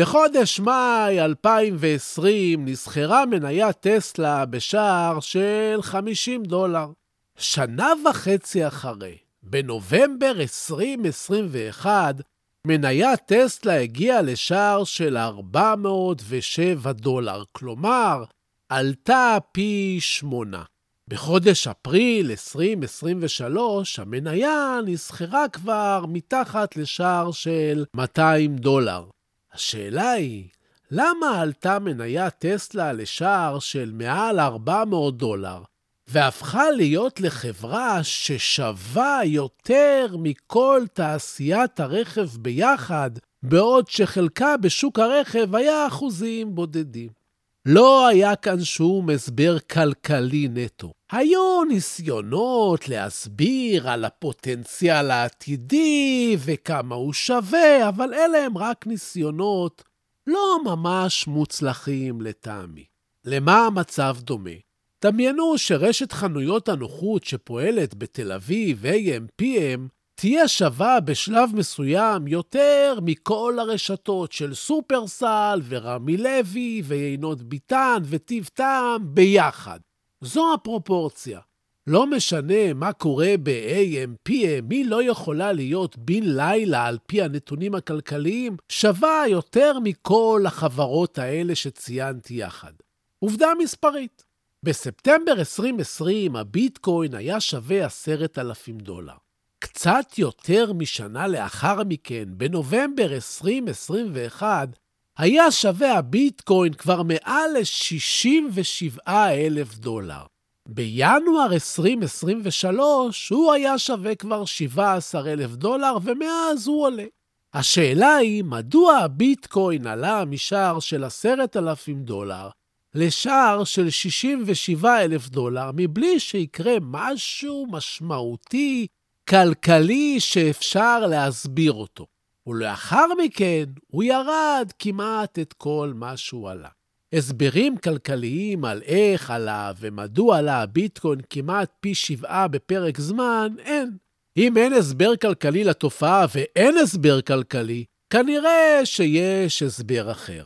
בחודש מאי 2020 נסחרה מניית טסלה בשער של 50 דולר. שנה וחצי אחרי, בנובמבר 2021, מניית טסלה הגיעה לשער של 407 דולר, כלומר, עלתה פי שמונה. בחודש אפריל 2023, המניה נסחרה כבר מתחת לשער של 200 דולר. השאלה היא, למה עלתה מניית טסלה לשער של מעל 400 דולר, והפכה להיות לחברה ששווה יותר מכל תעשיית הרכב ביחד, בעוד שחלקה בשוק הרכב היה אחוזים בודדים? לא היה כאן שום הסבר כלכלי נטו. היו ניסיונות להסביר על הפוטנציאל העתידי וכמה הוא שווה, אבל אלה הם רק ניסיונות לא ממש מוצלחים לטעמי. למה המצב דומה? דמיינו שרשת חנויות הנוחות שפועלת בתל אביב, AM/PM, תהיה שווה בשלב מסוים יותר מכל הרשתות של סופרסל ורמי לוי ויינות ביטן וטיב טעם ביחד. זו הפרופורציה. לא משנה מה קורה ב-AM, PM, מי לא יכולה להיות בן לילה על פי הנתונים הכלכליים, שווה יותר מכל החברות האלה שציינתי יחד. עובדה מספרית. בספטמבר 2020 הביטקוין היה שווה 10,000 דולר. קצת יותר משנה לאחר מכן, בנובמבר 2021, היה שווה הביטקוין כבר מעל ל-67 אלף דולר. בינואר 2023 הוא היה שווה כבר 17 אלף דולר, ומאז הוא עולה. השאלה היא, מדוע הביטקוין עלה משער של 10,000 דולר לשער של 67 אלף דולר, מבלי שיקרה משהו משמעותי, כלכלי, שאפשר להסביר אותו. ולאחר מכן הוא ירד כמעט את כל מה שהוא עלה. הסברים כלכליים על איך עלה ומדוע עלה הביטקוין כמעט פי שבעה בפרק זמן, אין. אם אין הסבר כלכלי לתופעה ואין הסבר כלכלי, כנראה שיש הסבר אחר.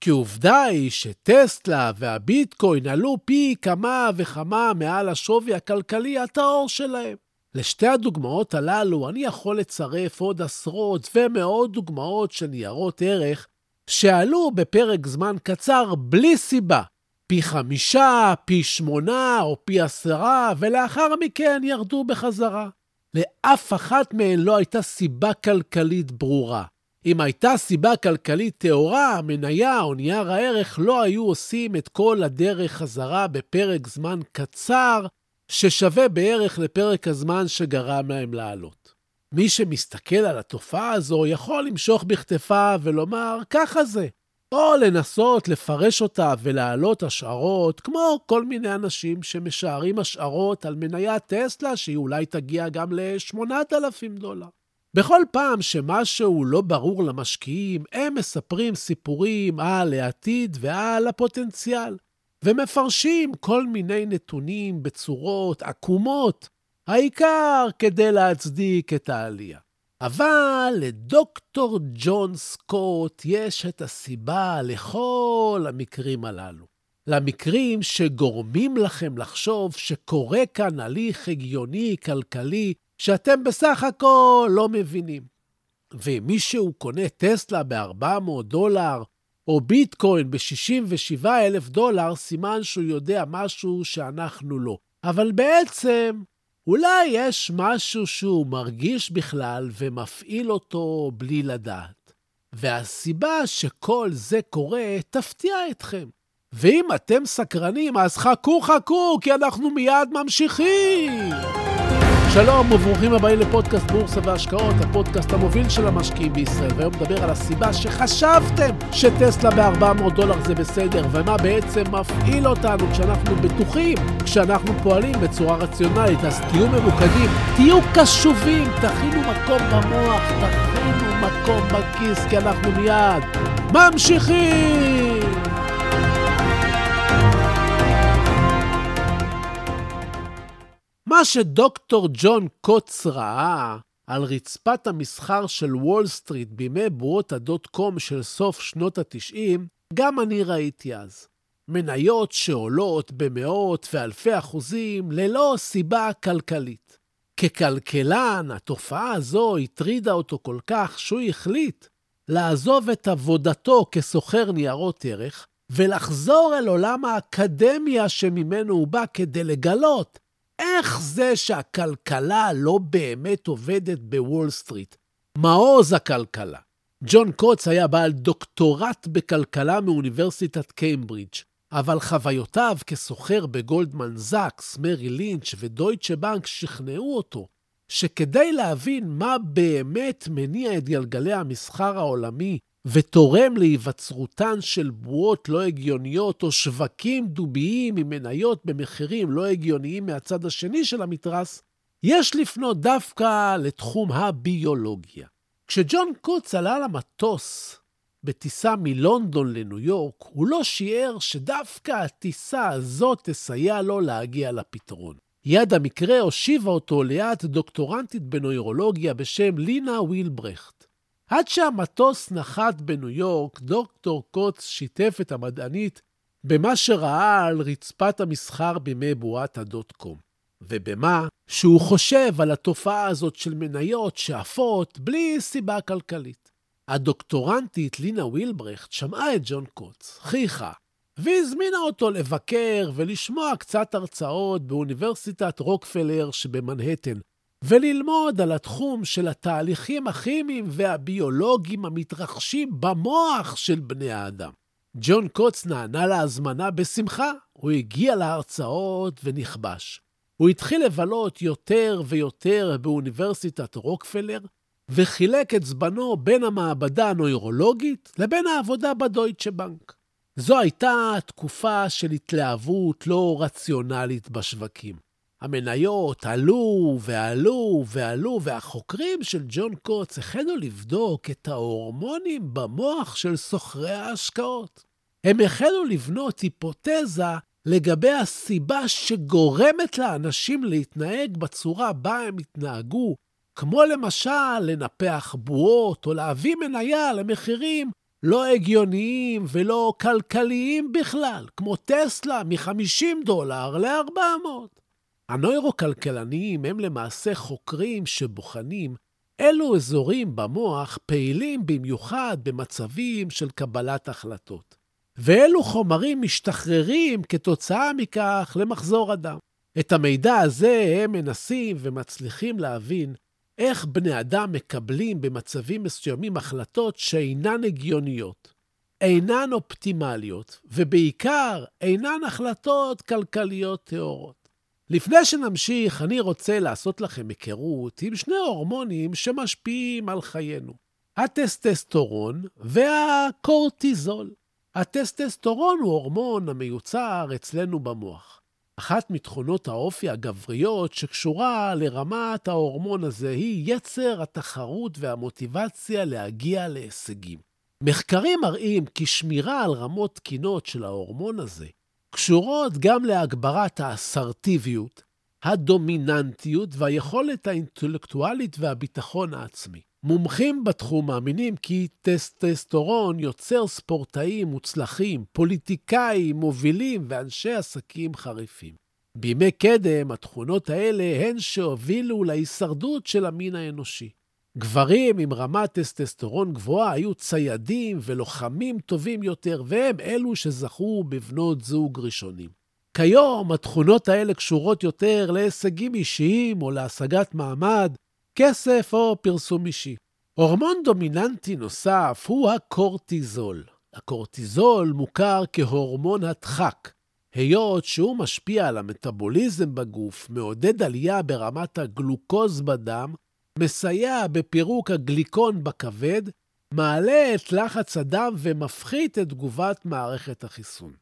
כי עובדה היא שטסלה והביטקוין עלו פי כמה וכמה מעל השווי הכלכלי הטהור שלהם. לשתי הדוגמאות הללו אני יכול לצרף עוד עשרות ומאות דוגמאות של ניירות ערך שעלו בפרק זמן קצר בלי סיבה, פי חמישה, פי שמונה או פי עשרה, ולאחר מכן ירדו בחזרה. לאף אחת מהן לא הייתה סיבה כלכלית ברורה. אם הייתה סיבה כלכלית טהורה, המניה או נייר הערך לא היו עושים את כל הדרך חזרה בפרק זמן קצר, ששווה בערך לפרק הזמן שגרם להם לעלות. מי שמסתכל על התופעה הזו יכול למשוך בכתפיו ולומר, ככה זה. או לנסות לפרש אותה ולהעלות השערות, כמו כל מיני אנשים שמשערים השערות על מניית טסלה, שהיא אולי תגיע גם ל-8,000 דולר. בכל פעם שמשהו לא ברור למשקיעים, הם מספרים סיפורים על העתיד ועל הפוטנציאל. ומפרשים כל מיני נתונים בצורות עקומות, העיקר כדי להצדיק את העלייה. אבל לדוקטור ג'ון סקוט יש את הסיבה לכל המקרים הללו. למקרים שגורמים לכם לחשוב שקורה כאן הליך הגיוני כלכלי שאתם בסך הכל לא מבינים. ואם מישהו קונה טסלה ב-400 דולר, או ביטקוין ב-67 אלף דולר, סימן שהוא יודע משהו שאנחנו לא. אבל בעצם אולי יש משהו שהוא מרגיש בכלל ומפעיל אותו בלי לדעת. והסיבה שכל זה קורה תפתיע אתכם. ואם אתם סקרנים, אז חכו חכו, כי אנחנו מיד ממשיכים! שלום וברוכים הבאים לפודקאסט בורסה והשקעות, הפודקאסט המוביל של המשקיעים בישראל. והיום נדבר על הסיבה שחשבתם שטסלה ב-400 דולר זה בסדר, ומה בעצם מפעיל אותנו כשאנחנו בטוחים, כשאנחנו פועלים בצורה רציונלית. אז תהיו ממוקדים, תהיו קשובים, תכינו מקום במוח, תכינו מקום בכיס, כי אנחנו מיד ממשיכים! מה שדוקטור ג'ון קוץ ראה על רצפת המסחר של וול סטריט בימי בועות הדוט קום של סוף שנות ה-90, גם אני ראיתי אז. מניות שעולות במאות ואלפי אחוזים ללא סיבה כלכלית. ככלכלן, התופעה הזו הטרידה אותו כל כך שהוא החליט לעזוב את עבודתו כסוחר ניירות ערך ולחזור אל עולם האקדמיה שממנו הוא בא כדי לגלות איך זה שהכלכלה לא באמת עובדת בוול סטריט? מעוז הכלכלה. ג'ון קואטס היה בעל דוקטורט בכלכלה מאוניברסיטת קיימברידג', אבל חוויותיו כסוחר בגולדמן זאקס, מרי לינץ' ודויטשה בנק שכנעו אותו שכדי להבין מה באמת מניע את גלגלי המסחר העולמי ותורם להיווצרותן של בועות לא הגיוניות או שווקים דוביים עם מניות במחירים לא הגיוניים מהצד השני של המתרס, יש לפנות דווקא לתחום הביולוגיה. כשג'ון קוץ עלה למטוס בטיסה מלונדון לניו יורק, הוא לא שיער שדווקא הטיסה הזאת תסייע לו להגיע לפתרון. יד המקרה הושיבה אותו ליד דוקטורנטית בנוירולוגיה בשם לינה וילברכט. עד שהמטוס נחת בניו יורק, דוקטור קוץ שיתף את המדענית במה שראה על רצפת המסחר בימי בועת הדוט קום, ובמה שהוא חושב על התופעה הזאת של מניות שעפות בלי סיבה כלכלית. הדוקטורנטית לינה וילברכט שמעה את ג'ון קוץ, חייכה, והזמינה אותו לבקר ולשמוע קצת הרצאות באוניברסיטת רוקפלר שבמנהטן, וללמוד על התחום של התהליכים הכימיים והביולוגיים המתרחשים במוח של בני האדם. ג'ון קוץ נענה להזמנה בשמחה, הוא הגיע להרצאות ונכבש. הוא התחיל לבלות יותר ויותר באוניברסיטת רוקפלר, וחילק את זמנו בין המעבדה הנוירולוגית לבין העבודה בדויטשה בנק. זו הייתה תקופה של התלהבות לא רציונלית בשווקים. המניות עלו ועלו ועלו, והחוקרים של ג'ון קוץ החלו לבדוק את ההורמונים במוח של סוחרי ההשקעות. הם החלו לבנות היפותזה לגבי הסיבה שגורמת לאנשים להתנהג בצורה בה הם התנהגו, כמו למשל לנפח בועות או להביא מניה למחירים לא הגיוניים ולא כלכליים בכלל, כמו טסלה מ-50 דולר ל-400. הנוירוכלכלנים הם למעשה חוקרים שבוחנים אילו אזורים במוח פעילים במיוחד במצבים של קבלת החלטות, ואילו חומרים משתחררים כתוצאה מכך למחזור הדם. את המידע הזה הם מנסים ומצליחים להבין איך בני אדם מקבלים במצבים מסוימים החלטות שאינן הגיוניות, אינן אופטימליות, ובעיקר אינן החלטות כלכליות טהורות. לפני שנמשיך, אני רוצה לעשות לכם היכרות עם שני הורמונים שמשפיעים על חיינו. הטסטסטורון והקורטיזול. הטסטסטורון הוא הורמון המיוצר אצלנו במוח. אחת מתכונות האופי הגבריות שקשורה לרמת ההורמון הזה היא יצר התחרות והמוטיבציה להגיע להישגים. מחקרים מראים כי שמירה על רמות תקינות של ההורמון הזה קשורות גם להגברת האסרטיביות, הדומיננטיות והיכולת האינטלקטואלית והביטחון העצמי. מומחים בתחום מאמינים כי טסטסטורון יוצר ספורטאים מוצלחים, פוליטיקאים מובילים ואנשי עסקים חריפים. בימי קדם התכונות האלה הן שהובילו להישרדות של המין האנושי. גברים עם רמת טסטסטורון גבוהה היו ציידים ולוחמים טובים יותר, והם אלו שזכו בבנות זוג ראשונים. כיום התכונות האלה קשורות יותר להישגים אישיים או להשגת מעמד, כסף או פרסום אישי. הורמון דומיננטי נוסף הוא הקורטיזול. הקורטיזול מוכר כהורמון הדחק, היות שהוא משפיע על המטאבוליזם בגוף, מעודד עלייה ברמת הגלוקוז בדם, מסייע בפירוק הגליקון בכבד, מעלה את לחץ הדם ומפחית את תגובת מערכת החיסון.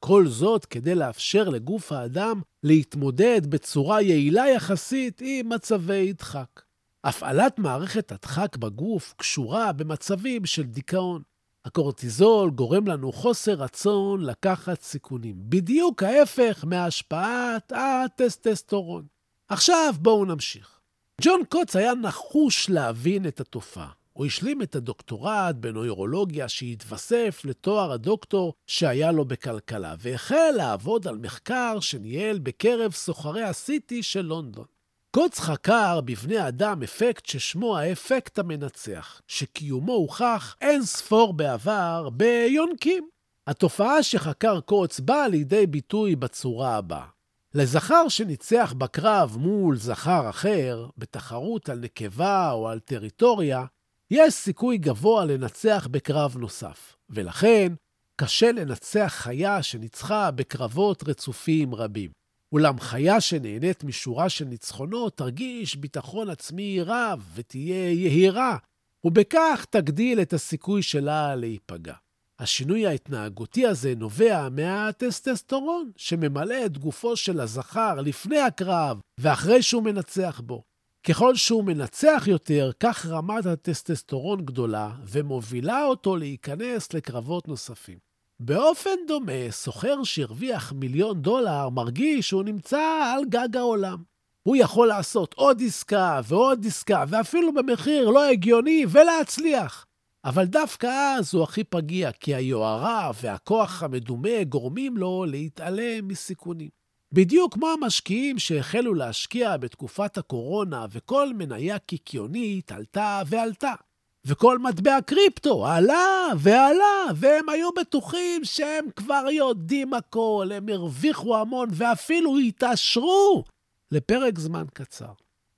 כל זאת כדי לאפשר לגוף האדם להתמודד בצורה יעילה יחסית עם מצבי דחק. הפעלת מערכת הדחק בגוף קשורה במצבים של דיכאון. הקורטיזול גורם לנו חוסר רצון לקחת סיכונים, בדיוק ההפך מהשפעת הטסטסטורון. עכשיו בואו נמשיך. ג'ון קוץ היה נחוש להבין את התופעה. הוא השלים את הדוקטורט בנוירולוגיה שהתווסף לתואר הדוקטור שהיה לו בכלכלה, והחל לעבוד על מחקר שניהל בקרב סוחרי הסיטי של לונדון. קוץ חקר בבני אדם אפקט ששמו האפקט המנצח, שקיומו הוכח אין ספור בעבר ביונקים. התופעה שחקר קוץ באה לידי ביטוי בצורה הבאה. לזכר שניצח בקרב מול זכר אחר, בתחרות על נקבה או על טריטוריה, יש סיכוי גבוה לנצח בקרב נוסף, ולכן קשה לנצח חיה שניצחה בקרבות רצופים רבים. אולם חיה שנהנית משורה של ניצחונות תרגיש ביטחון עצמי רב ותהיה יהירה, ובכך תגדיל את הסיכוי שלה להיפגע. השינוי ההתנהגותי הזה נובע מהטסטסטורון, שממלא את גופו של הזכר לפני הקרב ואחרי שהוא מנצח בו. ככל שהוא מנצח יותר, כך רמת הטסטסטורון גדולה ומובילה אותו להיכנס לקרבות נוספים. באופן דומה, סוחר שהרוויח מיליון דולר מרגיש שהוא נמצא על גג העולם. הוא יכול לעשות עוד עסקה ועוד עסקה, ואפילו במחיר לא הגיוני, ולהצליח. אבל דווקא אז הוא הכי פגיע, כי היוהרה והכוח המדומה גורמים לו להתעלם מסיכונים. בדיוק כמו המשקיעים שהחלו להשקיע בתקופת הקורונה, וכל מניה קיקיונית עלתה ועלתה. וכל מטבע קריפטו עלה ועלה, והם היו בטוחים שהם כבר יודעים הכל, הם הרוויחו המון ואפילו התעשרו לפרק זמן קצר.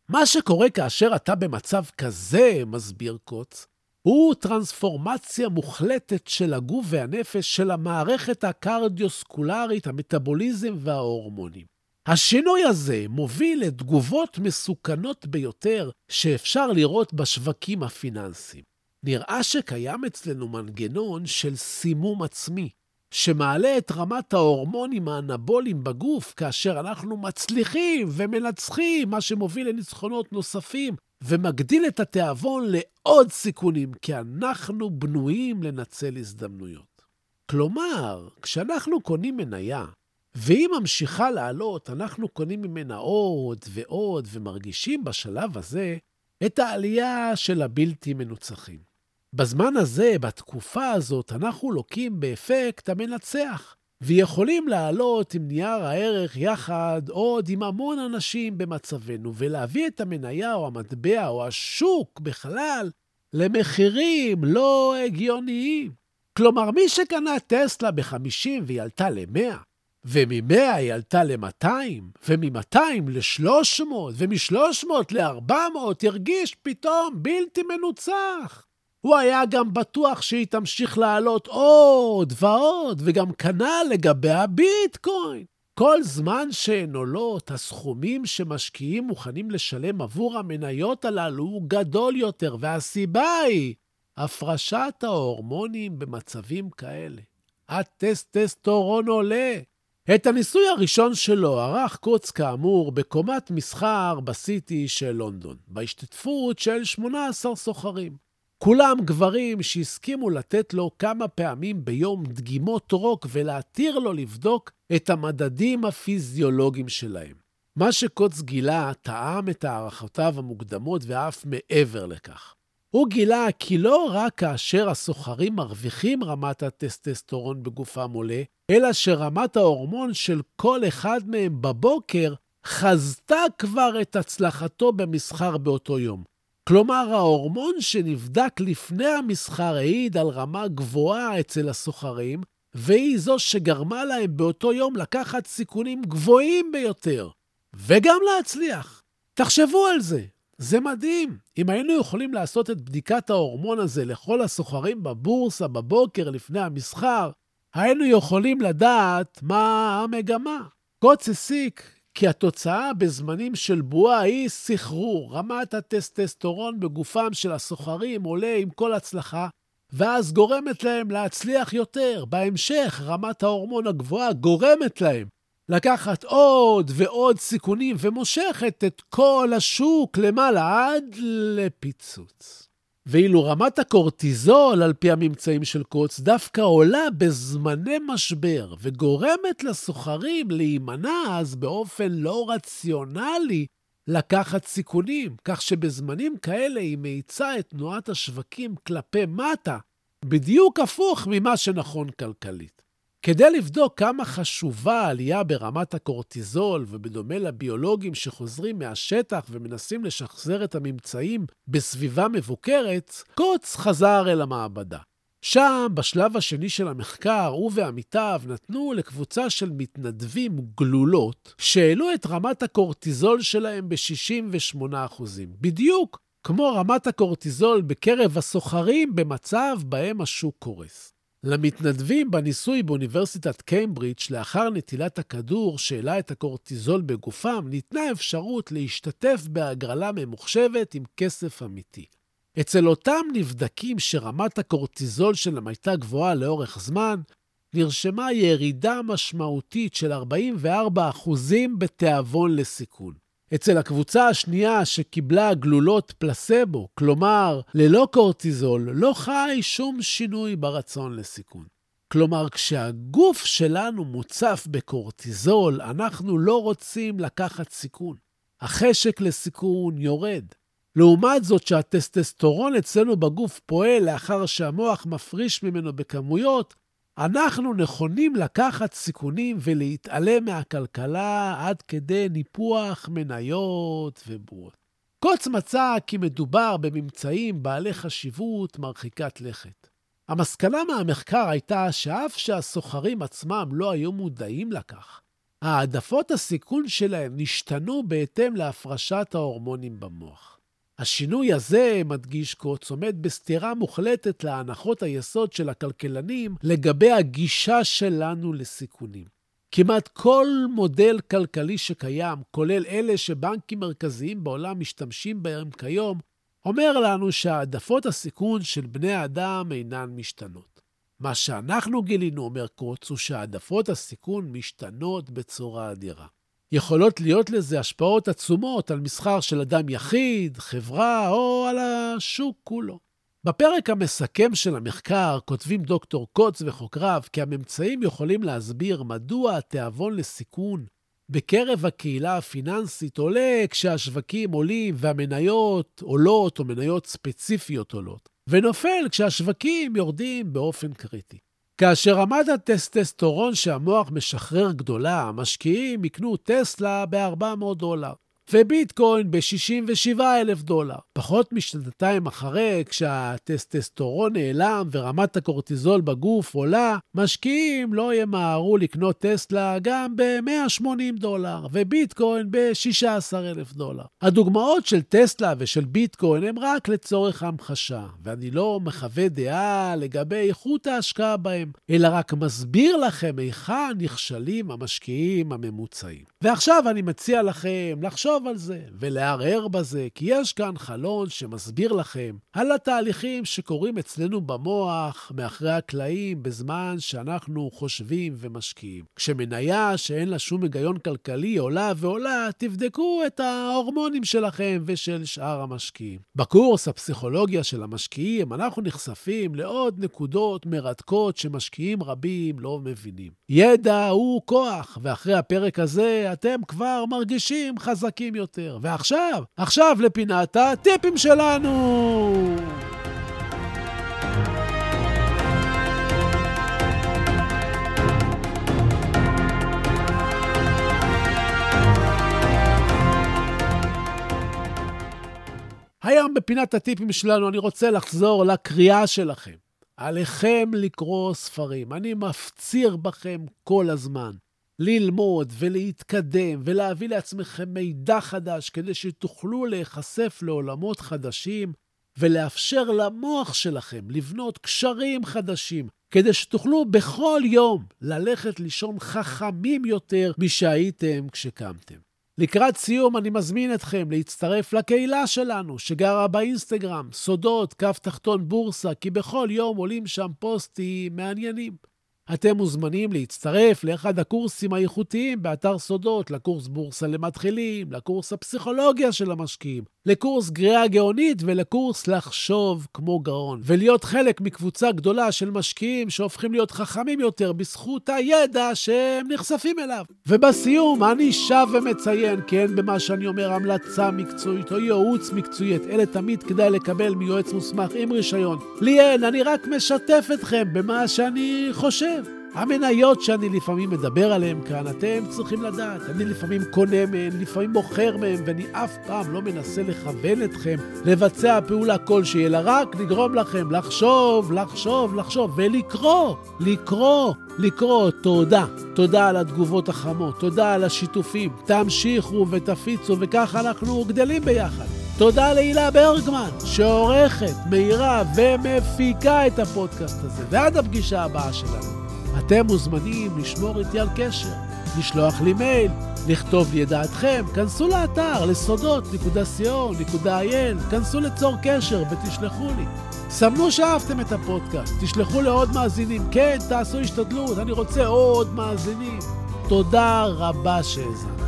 מה שקורה כאשר אתה במצב כזה, מסביר קוץ, הוא טרנספורמציה מוחלטת של הגוף והנפש של המערכת הקרדיוסקולרית, המטאבוליזם וההורמונים. השינוי הזה מוביל לתגובות מסוכנות ביותר שאפשר לראות בשווקים הפיננסיים. נראה שקיים אצלנו מנגנון של סימום עצמי, שמעלה את רמת ההורמונים האנבוליים בגוף כאשר אנחנו מצליחים ומנצחים, מה שמוביל לניצחונות נוספים, ומגדיל את התיאבון לעוד סיכונים, כי אנחנו בנויים לנצל הזדמנויות. כלומר, כשאנחנו קונים מניה, והיא ממשיכה לעלות, אנחנו קונים ממנה עוד ועוד, ומרגישים בשלב הזה את העלייה של הבלתי מנוצחים. בזמן הזה, בתקופה הזאת, אנחנו לוקים באפקט המנצח. ויכולים לעלות עם נייר הערך יחד עוד עם המון אנשים במצבנו, ולהביא את המניה או המטבע או השוק בכלל למחירים לא הגיוניים. כלומר, מי שקנה טסלה ב-50 והיא עלתה ל-100, ומ-100 היא עלתה ל-200, ומ-200 ל-300, ומ-300 ל-400, הרגיש פתאום בלתי מנוצח. הוא היה גם בטוח שהיא תמשיך לעלות עוד ועוד, וגם כנ"ל לגבי הביטקוין. כל זמן שהן עולות, הסכומים שמשקיעים מוכנים לשלם עבור המניות הללו הוא גדול יותר, והסיבה היא הפרשת ההורמונים במצבים כאלה. הטסטסטורון עולה. את הניסוי הראשון שלו ערך קוץ כאמור בקומת מסחר בסיטי של לונדון, בהשתתפות של 18 סוחרים. כולם גברים שהסכימו לתת לו כמה פעמים ביום דגימות רוק ולהתיר לו לבדוק את המדדים הפיזיולוגיים שלהם. מה שקוץ גילה טעם את הערכותיו המוקדמות ואף מעבר לכך. הוא גילה כי לא רק כאשר הסוחרים מרוויחים רמת הטסטסטורון בגופם עולה, אלא שרמת ההורמון של כל אחד מהם בבוקר חזתה כבר את הצלחתו במסחר באותו יום. כלומר, ההורמון שנבדק לפני המסחר העיד על רמה גבוהה אצל הסוחרים, והיא זו שגרמה להם באותו יום לקחת סיכונים גבוהים ביותר, וגם להצליח. תחשבו על זה, זה מדהים. אם היינו יכולים לעשות את בדיקת ההורמון הזה לכל הסוחרים בבורסה בבוקר לפני המסחר, היינו יכולים לדעת מה המגמה. קוץ הסיק כי התוצאה בזמנים של בועה היא סחרור. רמת הטסטסטורון בגופם של הסוחרים עולה עם כל הצלחה, ואז גורמת להם להצליח יותר. בהמשך, רמת ההורמון הגבוהה גורמת להם לקחת עוד ועוד סיכונים ומושכת את כל השוק למעלה עד לפיצוץ. ואילו רמת הקורטיזול, על פי הממצאים של קוץ, דווקא עולה בזמני משבר, וגורמת לסוחרים להימנע אז באופן לא רציונלי לקחת סיכונים, כך שבזמנים כאלה היא מאיצה את תנועת השווקים כלפי מטה, בדיוק הפוך ממה שנכון כלכלית. כדי לבדוק כמה חשובה העלייה ברמת הקורטיזול, ובדומה לביולוגים שחוזרים מהשטח ומנסים לשחזר את הממצאים בסביבה מבוקרת, קוץ חזר אל המעבדה. שם, בשלב השני של המחקר, הוא ועמיתיו נתנו לקבוצה של מתנדבים גלולות, שהעלו את רמת הקורטיזול שלהם ב-68%, בדיוק כמו רמת הקורטיזול בקרב הסוחרים במצב בהם השוק קורס. למתנדבים בניסוי באוניברסיטת קיימברידג' לאחר נטילת הכדור שהעלה את הקורטיזול בגופם, ניתנה אפשרות להשתתף בהגרלה ממוחשבת עם כסף אמיתי. אצל אותם נבדקים שרמת הקורטיזול שלהם הייתה גבוהה לאורך זמן, נרשמה ירידה משמעותית של 44% בתיאבון לסיכון. אצל הקבוצה השנייה שקיבלה גלולות פלסבו, כלומר ללא קורטיזול, לא חי שום שינוי ברצון לסיכון. כלומר, כשהגוף שלנו מוצף בקורטיזול, אנחנו לא רוצים לקחת סיכון. החשק לסיכון יורד. לעומת זאת, שהטסטסטורון אצלנו בגוף פועל לאחר שהמוח מפריש ממנו בכמויות, אנחנו נכונים לקחת סיכונים ולהתעלם מהכלכלה עד כדי ניפוח מניות ובועות. קוץ מצא כי מדובר בממצאים בעלי חשיבות מרחיקת לכת. המסקנה מהמחקר הייתה שאף שהסוחרים עצמם לא היו מודעים לכך, העדפות הסיכון שלהם נשתנו בהתאם להפרשת ההורמונים במוח. השינוי הזה, מדגיש קוץ, עומד בסתירה מוחלטת להנחות היסוד של הכלכלנים לגבי הגישה שלנו לסיכונים. כמעט כל מודל כלכלי שקיים, כולל אלה שבנקים מרכזיים בעולם משתמשים בהם כיום, אומר לנו שהעדפות הסיכון של בני האדם אינן משתנות. מה שאנחנו גילינו, אומר קוץ, הוא שהעדפות הסיכון משתנות בצורה אדירה. יכולות להיות לזה השפעות עצומות על מסחר של אדם יחיד, חברה או על השוק כולו. בפרק המסכם של המחקר כותבים דוקטור קוץ וחוקריו כי הממצאים יכולים להסביר מדוע התיאבון לסיכון בקרב הקהילה הפיננסית עולה כשהשווקים עולים והמניות עולות או מניות ספציפיות עולות, ונופל כשהשווקים יורדים באופן קריטי. כאשר רמת הטסטסטורון שהמוח משחרר גדולה, המשקיעים יקנו טסלה ב-400 דולר. וביטקוין ב-67 אלף דולר. פחות משנתיים אחרי, כשהטסטסטורון נעלם ורמת הקורטיזול בגוף עולה, משקיעים לא ימהרו לקנות טסלה גם ב-180 דולר, וביטקוין ב-16 אלף דולר. הדוגמאות של טסלה ושל ביטקוין הן רק לצורך המחשה, ואני לא מחווה דעה לגבי איכות ההשקעה בהם, אלא רק מסביר לכם היכן נכשלים המשקיעים הממוצעים. ועכשיו אני מציע לכם לחשוב לחשוב על זה ולערער בזה, כי יש כאן חלון שמסביר לכם על התהליכים שקורים אצלנו במוח מאחרי הקלעים בזמן שאנחנו חושבים ומשקיעים. כשמניה שאין לה שום היגיון כלכלי עולה ועולה, תבדקו את ההורמונים שלכם ושל שאר המשקיעים. בקורס הפסיכולוגיה של המשקיעים אנחנו נחשפים לעוד נקודות מרתקות שמשקיעים רבים לא מבינים. ידע הוא כוח, ואחרי הפרק הזה אתם כבר מרגישים חזקים. חזקים יותר. ועכשיו, עכשיו לפינת הטיפים שלנו! היום בפינת הטיפים שלנו אני רוצה לחזור לקריאה שלכם. עליכם לקרוא ספרים. אני מפציר בכם כל הזמן ללמוד ולהתקדם ולהביא לעצמכם מידע חדש כדי שתוכלו להיחשף לעולמות חדשים ולאפשר למוח שלכם לבנות קשרים חדשים, כדי שתוכלו בכל יום ללכת לישון חכמים יותר משהייתם כשקמתם. לקראת סיום אני מזמין אתכם להצטרף לקהילה שלנו, שגרה באינסטגרם, סודות, כף תחתון בורסה, כי בכל יום עולים שם פוסטים מעניינים. אתם מוזמנים להצטרף לאחד הקורסים האיכותיים באתר סודות, לקורס בורסה למתחילים, לקורס הפסיכולוגיה של המשקיעים, לקורס גריעה גאונית ולקורס לחשוב כמו גאון, ולהיות חלק מקבוצה גדולה של משקיעים שהופכים להיות חכמים יותר בזכות הידע שהם נחשפים אליו. ובסיום, אני שב ומציין, כי אין במה שאני אומר המלצה מקצועית או ייעוץ מקצועי, את אלה תמיד כדאי לקבל מיועץ מוסמך עם רישיון. לי אין, אני רק משתף אתכם במה שאני חושב. המניות שאני לפעמים מדבר עליהן כאן, אתם צריכים לדעת. אני לפעמים קונה מהן, לפעמים מוכר מהן, ואני אף פעם לא מנסה לכוון אתכם לבצע פעולה כלשהי, אלא רק לגרום לכם לחשוב, לחשוב, לחשוב, ולקרוא, לקרוא, לקרוא. תודה. תודה על התגובות החמות, תודה על השיתופים. תמשיכו ותפיצו, וככה אנחנו גדלים ביחד. תודה להילה ברגמן, שעורכת, מאירה ומפיקה את הפודקאסט הזה. ועד הפגישה הבאה שלנו. אתם מוזמנים לשמור איתי על קשר, לשלוח לי מייל, לכתוב לי את דעתכם, כנסו לאתר לסודות.co.il, כנסו לצור קשר ותשלחו לי. סמנו שאהבתם את הפודקאסט, תשלחו לעוד מאזינים. כן, תעשו השתדלות, אני רוצה עוד מאזינים. תודה רבה שהאזנתם.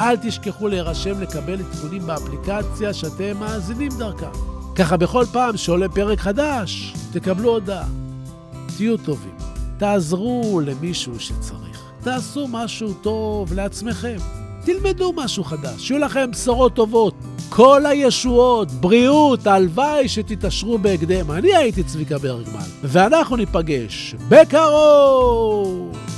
אל תשכחו להירשם לקבל עדכונים באפליקציה שאתם מאזינים דרכה. ככה בכל פעם שעולה פרק חדש, תקבלו הודעה. תהיו טובים. תעזרו למישהו שצריך. תעשו משהו טוב לעצמכם. תלמדו משהו חדש, שיהיו לכם בשורות טובות. כל הישועות, בריאות, הלוואי שתתעשרו בהקדם. אני הייתי צביקה ברגמן, ואנחנו ניפגש בקרוב!